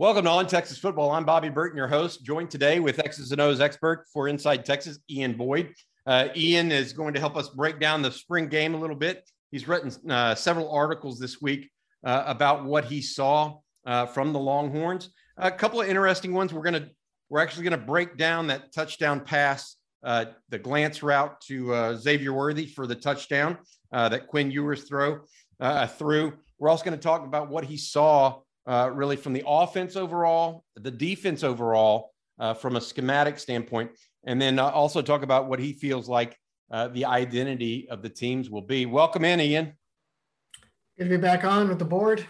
Welcome to On Texas Football. I'm Bobby Burton, your host, joined today with X's and O's expert for Inside Texas, Ian Boyd. Uh, Ian is going to help us break down the spring game a little bit. He's written uh, several articles this week uh, about what he saw uh, from the Longhorns. A couple of interesting ones. We're going to we're actually going to break down that touchdown pass, uh, the glance route to uh, Xavier Worthy for the touchdown that Quinn Ewers throw through. We're also going to talk about what he saw uh, really from the offense overall, the defense overall, uh, from a schematic standpoint, and then uh, also talk about what he feels like uh, the identity of the teams will be. Welcome in, Ian. Good to be back on with the board.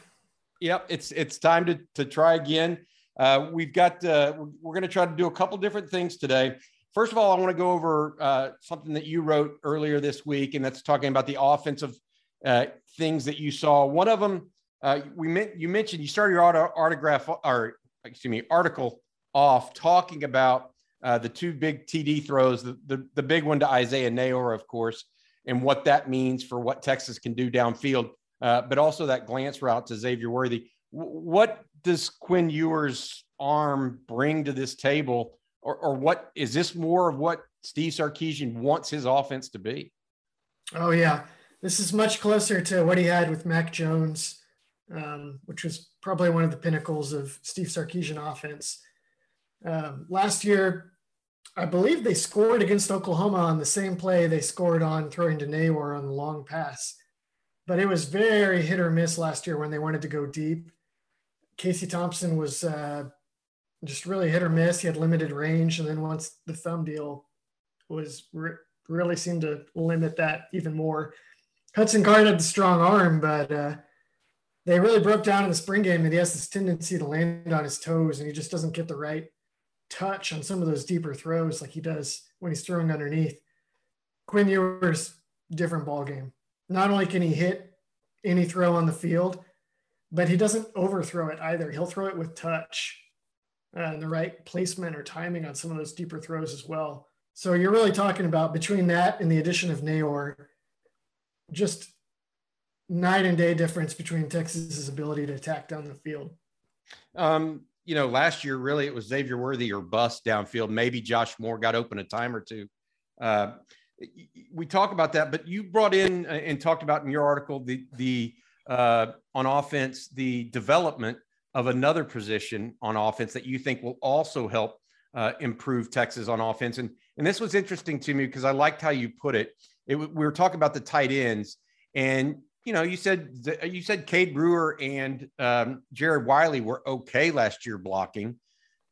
Yep, it's it's time to to try again. Uh, we've got uh, we're going to try to do a couple different things today. First of all, I want to go over something that you wrote earlier this week, and that's talking about the offensive things that you saw. One of them uh, we meant you mentioned you started your auto, autograph or excuse me article off talking about uh, the two big TD throws, the, the, the big one to Isaiah Neyor, of course, and what that means for what Texas can do downfield, uh, but also that glance route to Xavier Worthy. W- what does Quinn Ewers' arm bring to this table, or, or what is this more of what Steve Sarkisian wants his offense to be? Oh yeah, this is much closer to what he had with Mac Jones um, which was probably one of the pinnacles of Steve Sarkisian offense. Um, last year, I believe they scored against Oklahoma on the same play they scored on throwing to Neyor on the long pass. But it was very hit or miss last year when they wanted to go deep. Casey Thompson was uh, just really hit or miss. He had limited range. And then once the thumb deal was re- really seemed to limit that even more. Hudson Card had the strong arm, but uh, they really broke down in the spring game that he has this tendency to land on his toes and he just doesn't get the right touch on some of those deeper throws like he does when he's throwing underneath. Quinn Ewers, different ball game. Not only can he hit any throw on the field, but he doesn't overthrow it either. He'll throw it with touch uh, and the right placement or timing on some of those deeper throws as well. So you're really talking about between that and the addition of Neyor, just night and day difference between Texas's ability to attack down the field. Um, you know, last year really it was Xavier Worthy or bust downfield. Maybe Josh Moore got open a time or two. Uh, we talk about that, but you brought in uh, and talked about in your article the the uh, on offense the development of another position on offense that you think will also help uh, improve Texas on offense. And and this was interesting to me because I liked how you put it. it. We were talking about the tight ends, and you know, you said you said Cade Brewer and um, Jared Wiley were okay last year blocking,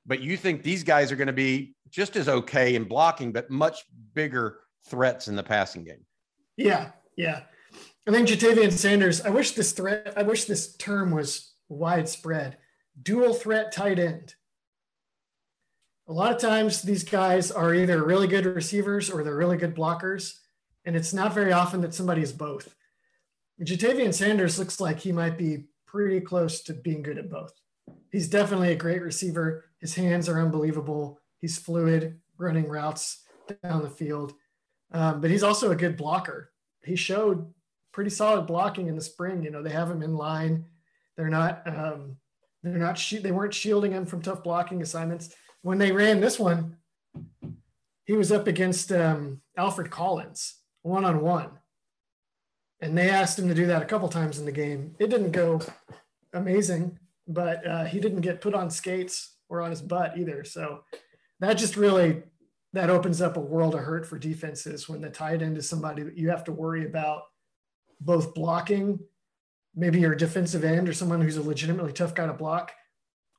but you think these guys are going to be just as okay in blocking, but much bigger threats in the passing game. Yeah, yeah. I think Ja'Tavion Sanders. I wish this threat. I wish this term was widespread. Dual threat tight end. A lot of times, these guys are either really good receivers or they're really good blockers, and it's not very often that somebody is both. Ja'Tavion Sanders looks like he might be pretty close to being good at both. He's definitely a great receiver. His hands are unbelievable. He's fluid, running routes down the field. Um, but he's also a good blocker. He showed pretty solid blocking in the spring. You know, they have him in line. They're not. Um, they're not. they weren't shielding him from tough blocking assignments. When they ran this one, he was up against um, Alfred Collins one on one and they asked him to do that a couple times in the game. It didn't go amazing, but uh, he didn't get put on skates or on his butt either. So that just really that opens up a world of hurt for defenses when the tight end is somebody that you have to worry about both blocking, maybe your defensive end or someone who's a legitimately tough guy to block,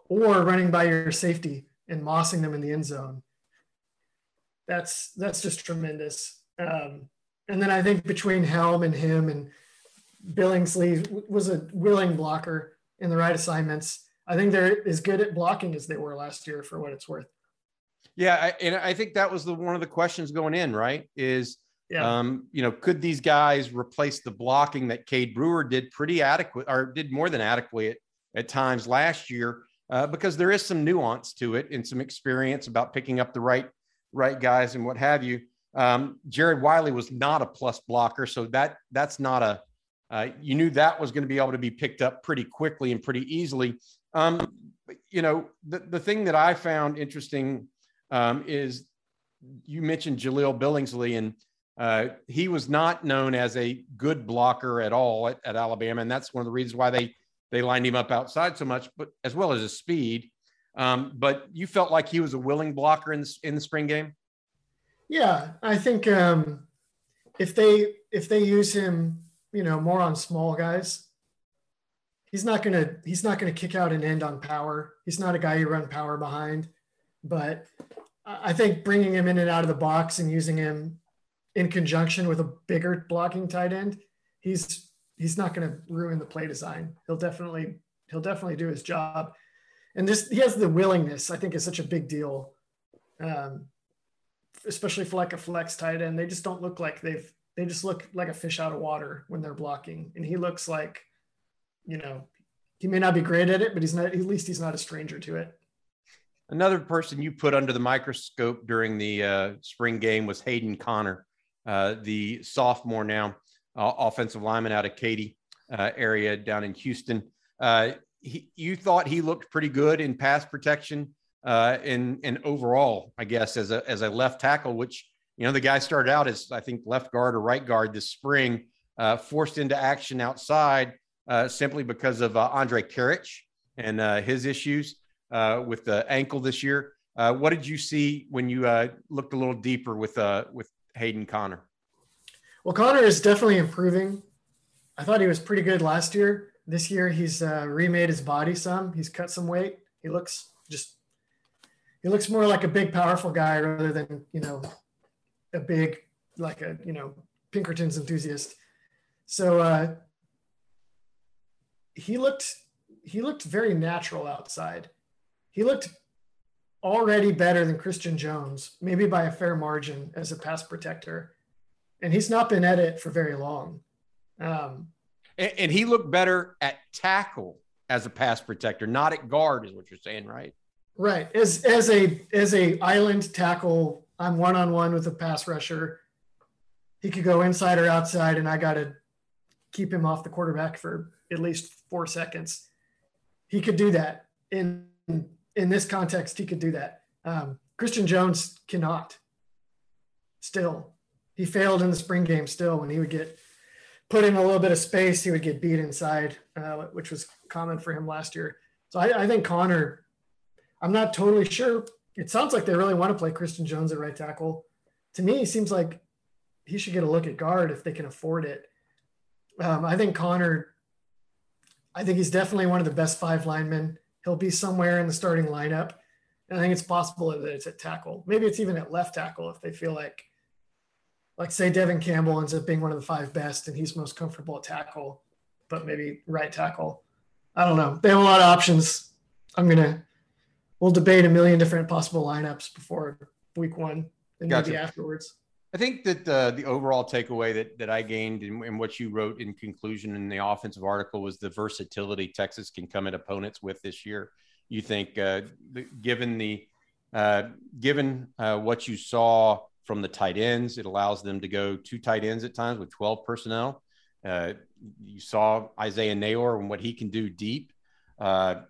or running by your safety and mossing them in the end zone. That's that's just tremendous. Um, and then I think between Helm and him and Billingsley was a willing blocker in the right assignments. I think they're as good at blocking as they were last year for what it's worth. Yeah, I, and I think that was the one of the questions going in, right? Is yeah. um, you know, could these guys replace the blocking that Cade Brewer did pretty adequate or did more than adequate at, at times last year? Uh, because there is some nuance to it and some experience about picking up the right right guys and what have you. Um, Jared Wiley was not a plus blocker, so that that's not a. Uh, you knew that was going to be able to be picked up pretty quickly and pretty easily. Um, you know, the, the thing that I found interesting um, is you mentioned Jaleel Billingsley, and uh, he was not known as a good blocker at all at, at, Alabama, and that's one of the reasons why they they lined him up outside so much, but as well as his speed. Um, but you felt like he was a willing blocker in the, in the spring game. Yeah, I think um, if they if they use him, you know, more on small guys, he's not gonna he's not gonna kick out an end on power. He's not a guy you run power behind. But I think bringing him in and out of the box and using him in conjunction with a bigger blocking tight end, he's he's not going to ruin the play design. He'll definitely he'll definitely do his job. And this he has the willingness. I think is such a big deal. Um, especially for like a flex tight end. They just don't look like they've they just look like a fish out of water when they're blocking. And he looks like, you know, he may not be great at it, but he's not at least he's not a stranger to it. Another person you put under the microscope during the uh, spring game was Hayden Conner, uh, the sophomore now uh, offensive lineman out of Katy uh, area down in Houston. Uh, he, you thought he looked pretty good in pass protection uh, and and overall, I guess as a as a left tackle, which you know the guy started out as I think left guard or right guard this spring, uh, forced into action outside uh, simply because of uh, Andrej Karic and uh, his issues uh, with the ankle this year. Uh what did you see when you uh looked a little deeper with uh with Hayden Conner? Well, Conner is definitely improving. I thought he was pretty good last year. This year, he's uh remade his body some. He's cut some weight. He looks he looks more like a big, powerful guy rather than you know a big like a you know Pinkerton's enthusiast. So uh, he looked he looked very natural outside. He looked already better than Christian Jones, maybe by a fair margin as a pass protector. And he's not been at it for very long. Um, and, and he looked better at tackle as a pass protector, not at guard, is what you're saying, right? Right. As as a as a island tackle, I'm one on one with a pass rusher. He could go inside or outside, and I got to keep him off the quarterback for at least four seconds. He could do that in in this context. He could do that. Um, Christian Jones cannot. Still, he failed in the spring game. Still, when he would get put in a little bit of space, he would get beat inside, uh, which was common for him last year. So I, I think Conner I'm not totally sure. It sounds like they really want to play Christian Jones at right tackle. To me, it seems like he should get a look at guard if they can afford it. Um, I think Conner, I think he's definitely one of the best five linemen. He'll be somewhere in the starting lineup. And I think it's possible that it's at tackle. Maybe it's even at left tackle if they feel like, like say Devon Campbell ends up being one of the five best and he's most comfortable at tackle, but maybe right tackle. I don't know. They have a lot of options. I'm gonna we'll debate a million different possible lineups before week one and gotcha. maybe afterwards. I think that uh, the overall takeaway that that I gained in, in, what you wrote in conclusion in the offensive article was the versatility Texas can come at opponents with this year. You think, uh, the, given the uh, given uh, what you saw from the tight ends, it allows them to go two tight ends at times with 12 personnel. Uh, you saw Isaiah Neyor and what he can do deep. Uh,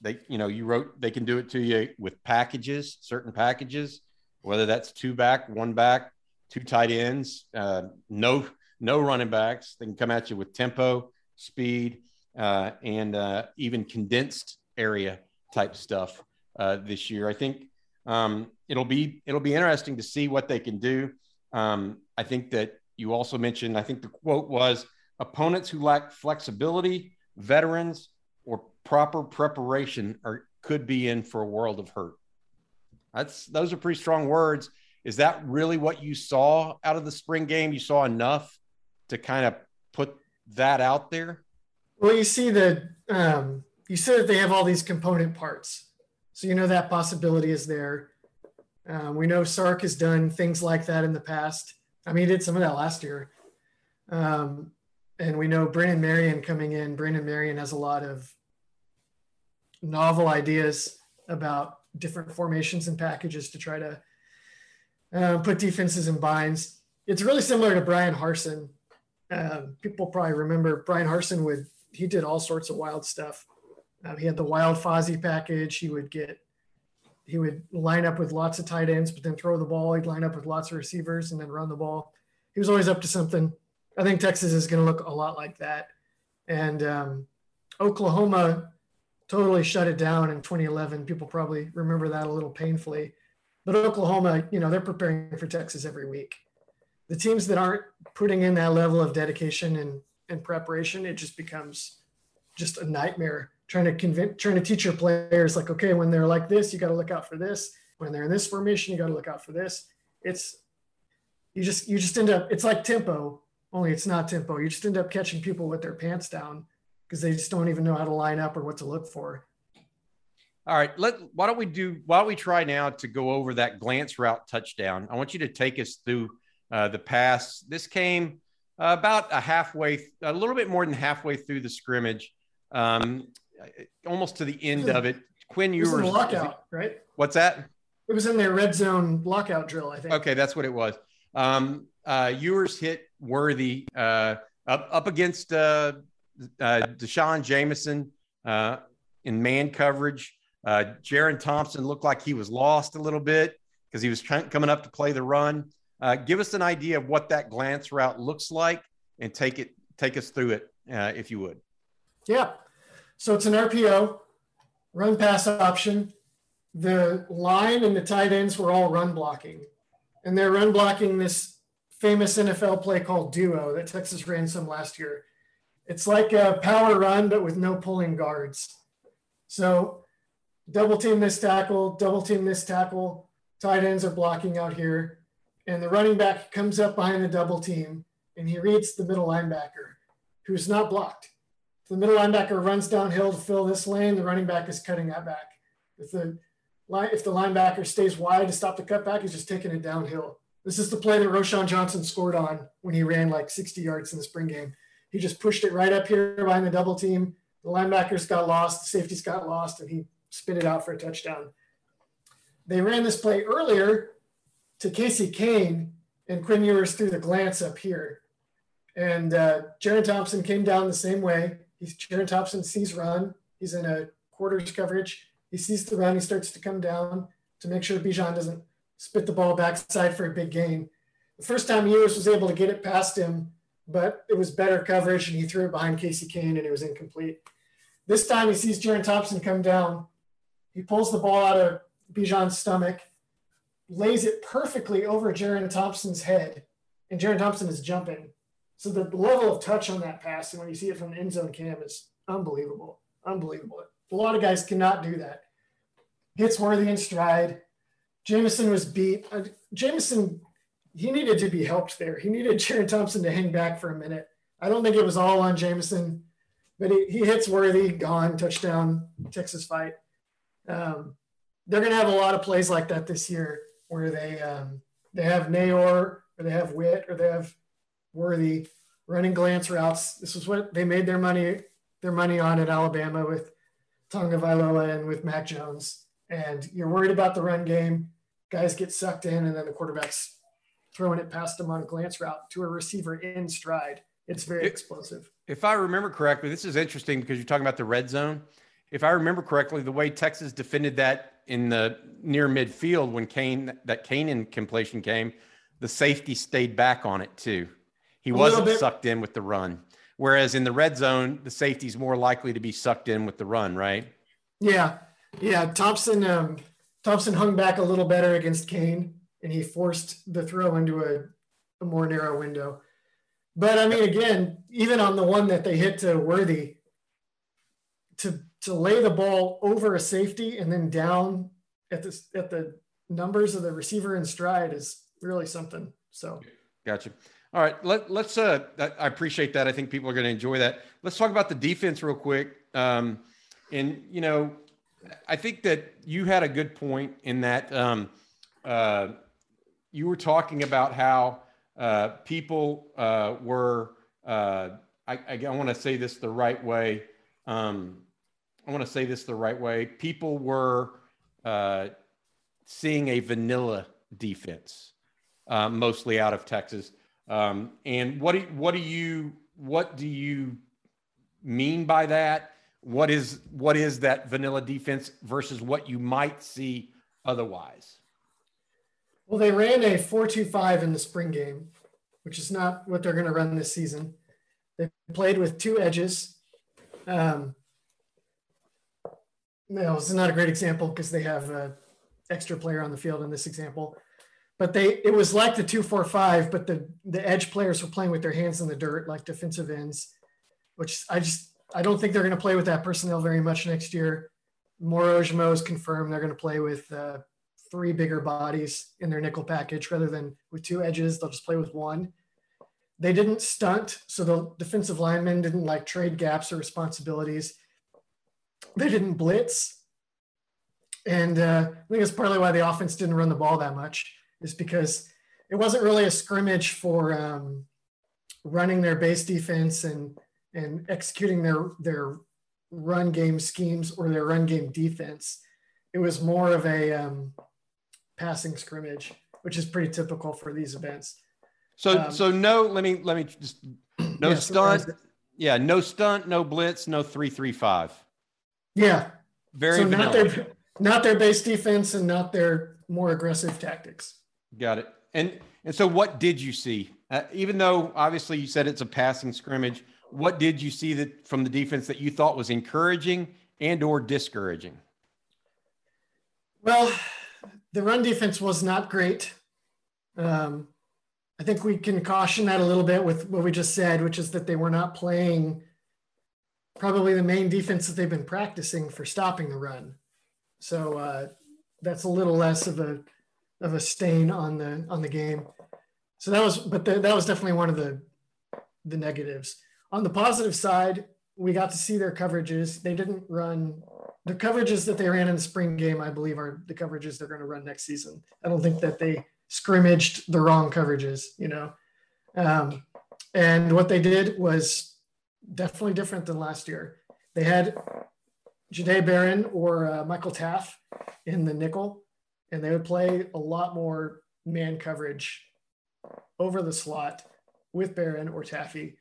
they you know you wrote they can do it to you with packages certain packages whether that's two back one back two tight ends uh, no no running backs. They can come at you with tempo speed uh, and uh, even condensed area type stuff uh, this year. I think um, it'll be it'll be interesting to see what they can do. Um, i think that you also mentioned i think the quote was opponents who lack flexibility veterans or proper preparation are could be in for a world of hurt. That's those are pretty strong words. Is that really what you saw out of the spring game? You saw enough to kind of put that out there? Well, you see that um, you said that they have all these component parts, so you know that possibility is there. Um, we know Sark has done things like that in the past. I mean, he did some of that last year. Um, and we know Brennan Marion coming in. Brennan Marion has a lot of novel ideas about different formations and packages to try to uh, put defenses in binds. It's really similar to Bryan Harsin. Uh, people probably remember Bryan Harsin would he did all sorts of wild stuff Uh, he had the wild Fozzie package. He would get, he would line up with lots of tight ends, but then throw the ball. He'd line up with lots of receivers and then run the ball. He was always up to something. I think Texas is going to look a lot like that. And um, Oklahoma totally shut it down in 2011. People probably remember that a little painfully. But Oklahoma, you know, they're preparing for Texas every week. The teams that aren't putting in that level of dedication and, and preparation, it just becomes just a nightmare trying to convince, trying to teach your players like, okay, when they're like this, you got to look out for this. When they're in this formation, you got to look out for this. It's, you just, you just end up, it's like tempo, only it's not tempo. You just end up catching people with their pants down because they just don't even know how to line up or what to look for. All right, let why don't we do why don't we try now to go over that glance route touchdown? I want you to take us through uh, the pass. This came uh, about a halfway, a little bit more than halfway through the scrimmage, um, almost to the end of it. Quinn Ewers, it lockout, right? What's that? It was in their red zone lockout drill, I think. Okay, that's what it was. Um, uh, Ewers hit Worthy uh, up up against uh, uh, D'Shawn Jamison uh, in man coverage. Uh, Jerrin Thompson looked like he was lost a little bit because he was trying, coming up to play the run. Uh, give us an idea of what that glance route looks like, and take it take us through it uh, if you would. Yeah. So it's an RPO, run pass option. The line and the tight ends were all run blocking, and they're run blocking this famous NFL play called duo that Texas ran some last year. It's like a power run, but with no pulling guards. So double team this tackle, double team this tackle. Tight ends are blocking out here. And the running back comes up behind the double team and he reads the middle linebacker who's not blocked. If the middle linebacker runs downhill to fill this lane, the running back is cutting that back. If the if the linebacker stays wide to stop the cutback, he's just taking it downhill. This is the play that Roschon Johnson scored on when he ran like 60 yards in the spring game. He just pushed it right up here behind the double team. The linebackers got lost, the safeties got lost, and he spit it out for a touchdown. They ran this play earlier to Casey Cain, and Quinn Ewers threw the glance up here. And uh, Jerrin Thompson came down the same way. He's Jerrin Thompson sees run. He's in a quarters coverage. He sees the run. He starts to come down to make sure Bijan doesn't spit the ball backside for a big gain. The first time Ewers was able to get it past him, but it was better coverage and he threw it behind Casey Cain and it was incomplete. This time he sees Jerrin Thompson come down. He pulls the ball out of Bijan's stomach, lays it perfectly over Jerrin Thompson's head, and Jerrin Thompson is jumping. So the level of touch on that pass, and when you see it from the end zone cam, is unbelievable. Unbelievable. A lot of guys cannot do that. Hits worthy in stride. Jamison was beat. Uh, Jamison he needed to be helped there. He needed Jerrin Thompson to hang back for a minute. I don't think it was all on Jamison, but he, he hits worthy, gone, touchdown, Texas fight. Um, they're going to have a lot of plays like that this year where they um, they have Neyor or they have Wit or they have Worthy running glance routes. This is what they made their money their money on at Alabama with Tagovailoa and with Mac Jones. And you're worried about the run game. Guys get sucked in, and then the quarterbacks throwing it past him on a glance route to a receiver in stride. It's very explosive. If I remember correctly, this is interesting because you're talking about the red zone. If I remember correctly, the way Texas defended that in the near midfield when Cain that Canaan completion came, the safety stayed back on it too. He wasn't sucked in with the run. Whereas in the red zone, the safety's more likely to be sucked in with the run, right? Yeah, yeah. Thompson um, Thompson hung back a little better against Cain and he forced the throw into a, a more narrow window. But I mean, again, even on the one that they hit to Worthy, to to lay the ball over a safety and then down at the at the numbers of the receiver in stride is really something. So, gotcha. All right, let, let's. Uh, I appreciate that. I think people are going to enjoy that. Let's talk about the defense real quick. Um, and you know, I think that you had a good point in that. Um, uh, you were talking about how uh, people uh, were. Uh, I, I, I want to say this the right way. Um, I want to say this the right way. People were uh, seeing a vanilla defense, uh, mostly out of Texas. Um, and what do what do you what do you mean by that? what is what is that vanilla defense versus what you might see otherwise? Well, they ran a 4-2-5 in the spring game, which is not what they're going to run this season. They played with two edges. Um, no, this is not a great example because they have an extra player on the field in this example. But they it was like the 2-4-5, but the the edge players were playing with their hands in the dirt like defensive ends, which I just I don't think they're going to play with that personnel very much next year. Moro is confirmed they're going to play with uh, three bigger bodies in their nickel package rather than with two edges. They'll just play with one. They didn't stunt, so the defensive linemen didn't like trade gaps or responsibilities. They didn't blitz. And uh, I think that's partly why the offense didn't run the ball that much, is because it wasn't really a scrimmage for um, running their base defense and and executing their their run game schemes or their run game defense. It was more of a um, passing scrimmage, which is pretty typical for these events. So um, so no, let me let me just no yeah, stunt. Yeah, no stunt, no blitz, no three three five. Yeah. Very so not their not their base defense and not their more aggressive tactics. Got it. And and so what did you see? Uh, even though obviously you said it's a passing scrimmage, what did you see that from the defense that you thought was encouraging and or discouraging? Well, the run defense was not great. Um, I think we can caution that a little bit with what we just said, which is that they were not playing probably the main defense that they've been practicing for stopping the run. So uh, that's a little less of a of a stain on the on the game. So that was, but the, that was definitely one of the the negatives. On the positive side, we got to see their coverages. They didn't run the coverages that they ran in the spring game. I believe are the coverages they're going to run next season. I don't think that they scrimmaged the wrong coverages. You know, um, and what they did was definitely different than last year. They had Jahdae Barron or uh, Michael Taaffe in the nickel, and they would play a lot more man coverage over the slot with Barron or Taffy.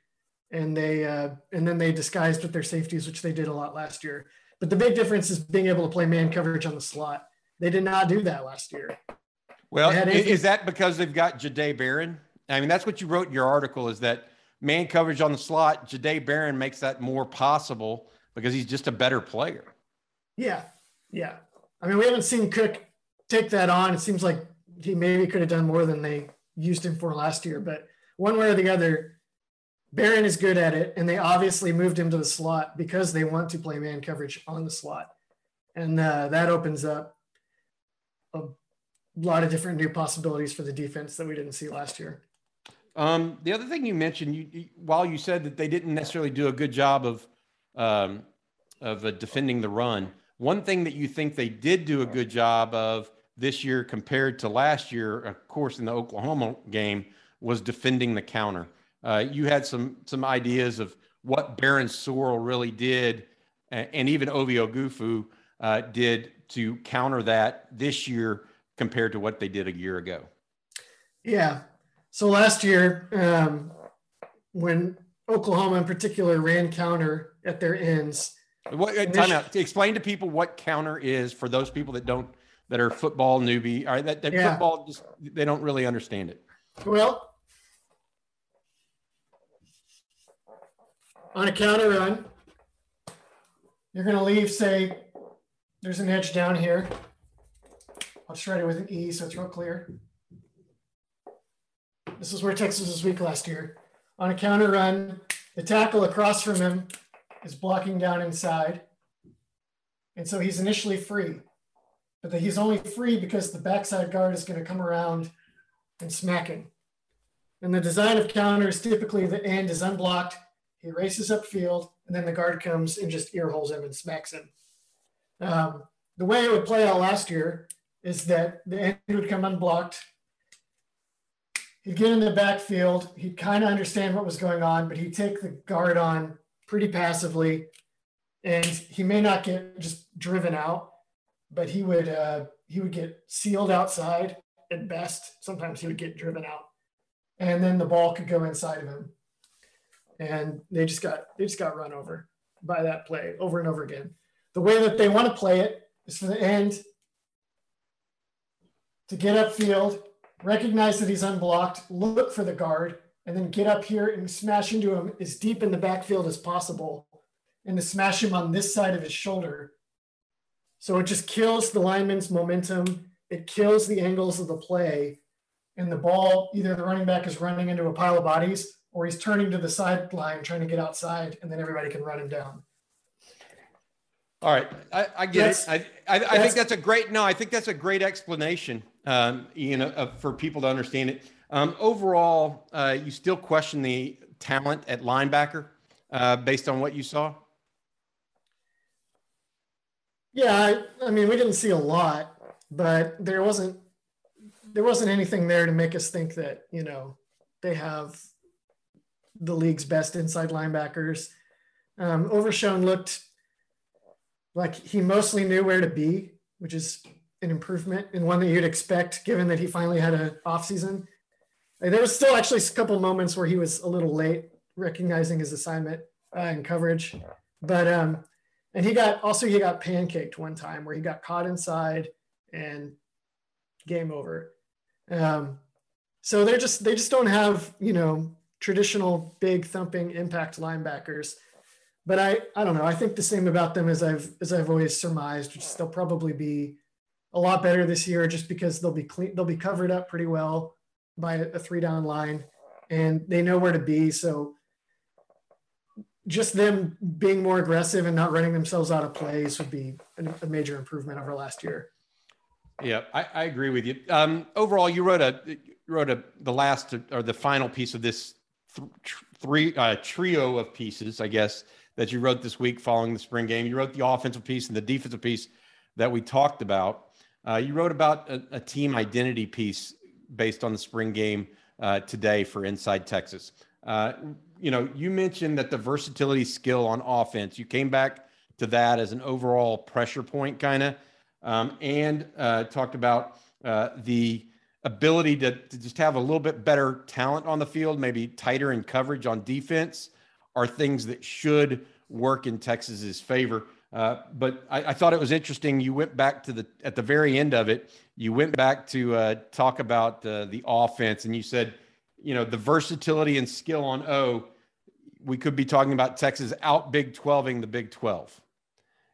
And they uh, and then they disguised with their safeties, which they did a lot last year. But the big difference is being able to play man coverage on the slot. They did not do that last year. Well, is that because they've got Jahdae Barron? I mean, that's what you wrote in your article is that man coverage on the slot, Jahdae Barron makes that more possible because he's just a better player. Yeah. Yeah. I mean, we haven't seen Cook take that on. It seems like he maybe could have done more than they used him for last year, but one way or the other, Barron is good at it. And they obviously moved him to the slot because they want to play man coverage on the slot. And uh, that opens up a lot of different new possibilities for the defense that we didn't see last year. Um, the other thing you mentioned, you, you, while you said that they didn't necessarily do a good job of um, of uh, defending the run, one thing that you think they did do a good job of this year compared to last year, of course, in the Oklahoma game, was defending the counter. Uh, you had some some ideas of what Barryn Sorrell really did, and even Ovie Oghoufo uh, did to counter that this year compared to what they did a year ago. Yeah, so last year, um, when Oklahoma in particular ran counter at their ends. What, uh, time out. Explain to people what counter is for those people that don't that are football newbie. All right, that, that yeah. football just they don't really understand it. Well, on a counter run, you're going to leave. Say, there's an edge down here. I'll just write it with an E so it's real clear. This is where Texas was weak last year. On a counter run, the tackle across from him is blocking down inside. And so he's initially free, but he's only free because the backside guard is going to come around and smack him. And the design of counters, typically the end is unblocked. He races upfield, and then the guard comes and just ear holes him and smacks him. Um, the way it would play out last year is that the end would come unblocked he'd get in the backfield. He'd kind of understand what was going on, but he'd take the guard on pretty passively. And he may not get just driven out, but he would uh, he would get sealed outside at best. Sometimes he would get driven out, and then the ball could go inside of him. And they just got they just got run over. by that play over and over again. The way that they want to play it is for the end to get upfield, recognize that he's unblocked, look for the guard, and then get up here and smash into him as deep in the backfield as possible, and to smash him on this side of his shoulder. So it just kills the lineman's momentum. It kills the angles of the play. And the ball, either the running back is running into a pile of bodies or he's turning to the sideline trying to get outside, and then everybody can run him down. All right, I, I get that's, it. I, I, I think that's a great. No, I think that's a great explanation, um, Ian, uh, for people to understand it. Um, overall, uh, you still question the talent at linebacker uh, based on what you saw. Yeah, I, I mean, we didn't see a lot, but there wasn't there wasn't anything there to make us think that you know they have the league's best inside linebackers. Um, Overshown looked like he mostly knew where to be, which is an improvement and one that you'd expect given that he finally had an off season. There was still actually a couple moments where he was a little late recognizing his assignment uh, and coverage, but um, and he got also he got pancaked one time where he got caught inside and game over. Um, so they're just they just don't have you know traditional big thumping impact linebackers. But I I don't know. I think the same about them as I've as I've always surmised, which is they'll probably be a lot better this year just because they'll be clean they'll be covered up pretty well by a three down line and they know where to be. So just them being more aggressive and not running themselves out of plays would be a major improvement over last year. Yeah, I, I agree with you. Um, overall, you wrote a you wrote a the last or the final piece of this th- three uh, trio of pieces, I guess, that you wrote this week following the spring game. You wrote the offensive piece and the defensive piece that we talked about. Uh, you wrote about a, a, team identity piece based on the spring game uh, today for Inside Texas. Uh, you know, you mentioned that the versatility skill on offense, you came back to that as an overall pressure point kind of, um, and uh, talked about uh, the ability to, to just have a little bit better talent on the field, maybe tighter in coverage on defense, are things that should work in Texas's favor. Uh, but I, I, thought it was interesting. You went back to the at the very end of it. You went back to uh, talk about uh, the offense, and you said you know, the versatility and skill on O, we could be talking about Texas out Big 12ing the Big 12.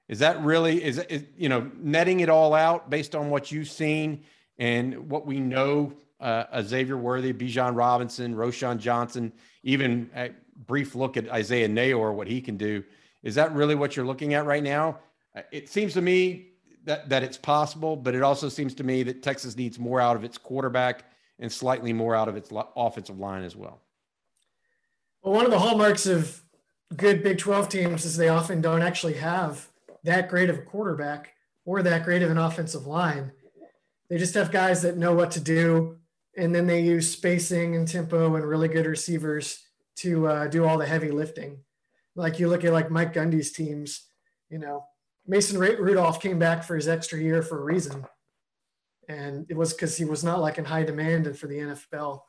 Is that really is, is you know netting it all out based on what you've seen and what we know? Uh, Xavier Worthy, Bijan Robinson, Roschon Johnson, even a brief look at Isaiah Neyor, what he can do. Is that really what you're looking at right now? Uh, it seems to me that that it's possible, but it also seems to me that Texas needs more out of its quarterback and slightly more out of its offensive line as well. Well, one of the hallmarks of good Big 12 teams is they often don't actually have that great of a quarterback or that great of an offensive line. They just have guys that know what to do, and then they use spacing and tempo and really good receivers to uh, do all the heavy lifting. Like you look at like Mike Gundy's teams, you know, Mason Rudolph came back for his extra year for a reason and it was because he was not like in high demand for the NFL.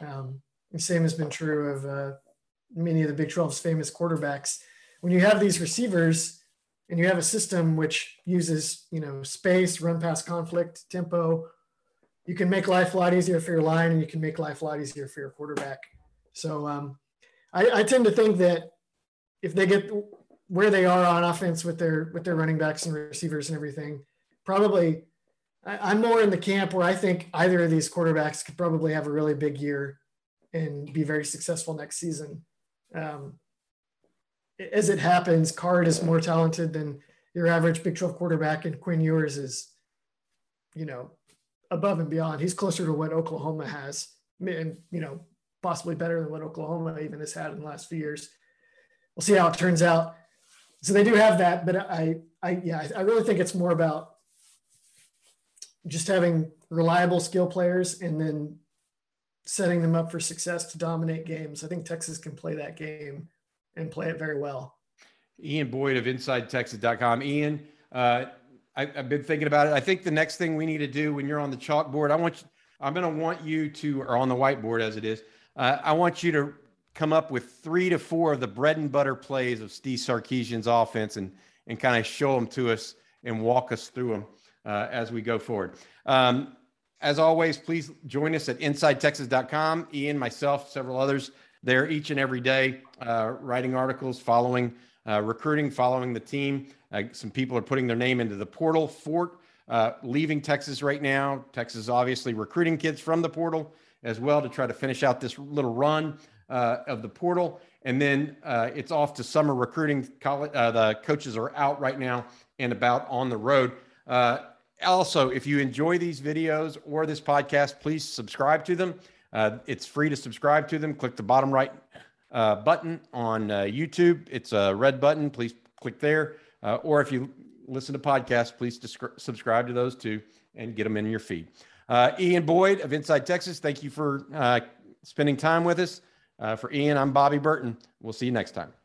Um, the same has been true of uh, many of the Big 12's famous quarterbacks. When you have these receivers and you have a system which uses you know space, run past conflict, tempo, you can make life a lot easier for your line, and you can make life a lot easier for your quarterback. So um, I, I tend to think that if they get where they are on offense with their with their running backs and receivers and everything, probably I, am more in the camp where I think either of these quarterbacks could probably have a really big year and be very successful next season. Um, as it happens, Card is more talented than your average Big 12 quarterback, and Quinn Ewers is, you know, above and beyond. He's closer to what Oklahoma has, and you know, possibly better than what Oklahoma even has had in the last few years. We'll see how it turns out. So they do have that, but I, I, yeah, I really think it's more about just having reliable skill players and then setting them up for success to dominate games. I think Texas can play that game and play it very well. Ian Boyd of InsideTexas.com. Ian, uh, I, have been thinking about it. I think the next thing we need to do when you're on the chalkboard, I want you, I'm going to want you to, or on the whiteboard as it is, uh, I want you to come up with three to four of the bread and butter plays of Steve Sarkisian's offense and and kind of show them to us and walk us through them uh, as we go forward. Um, as always, please join us at InsideTexas.com. Ian, myself, several others there each and every day, uh, writing articles, following uh, recruiting, following the team. Uh, some people are putting their name into the portal. Fort uh, leaving Texas right now. Texas obviously recruiting kids from the portal as well to try to finish out this little run uh, of the portal. And then uh, it's off to summer recruiting. College, the coaches are out right now and about on the road. Also, if you enjoy these videos or this podcast, please subscribe to them. Uh, it's free to subscribe to them. Click the bottom right uh, button on YouTube. It's a red button. Please click there. or if you listen to podcasts, please subscribe to those too and get them in your feed. Ian Boyd of Inside Texas, thank you for spending time with us. Uh, for Ian, I'm Bobby Burton. We'll see you next time.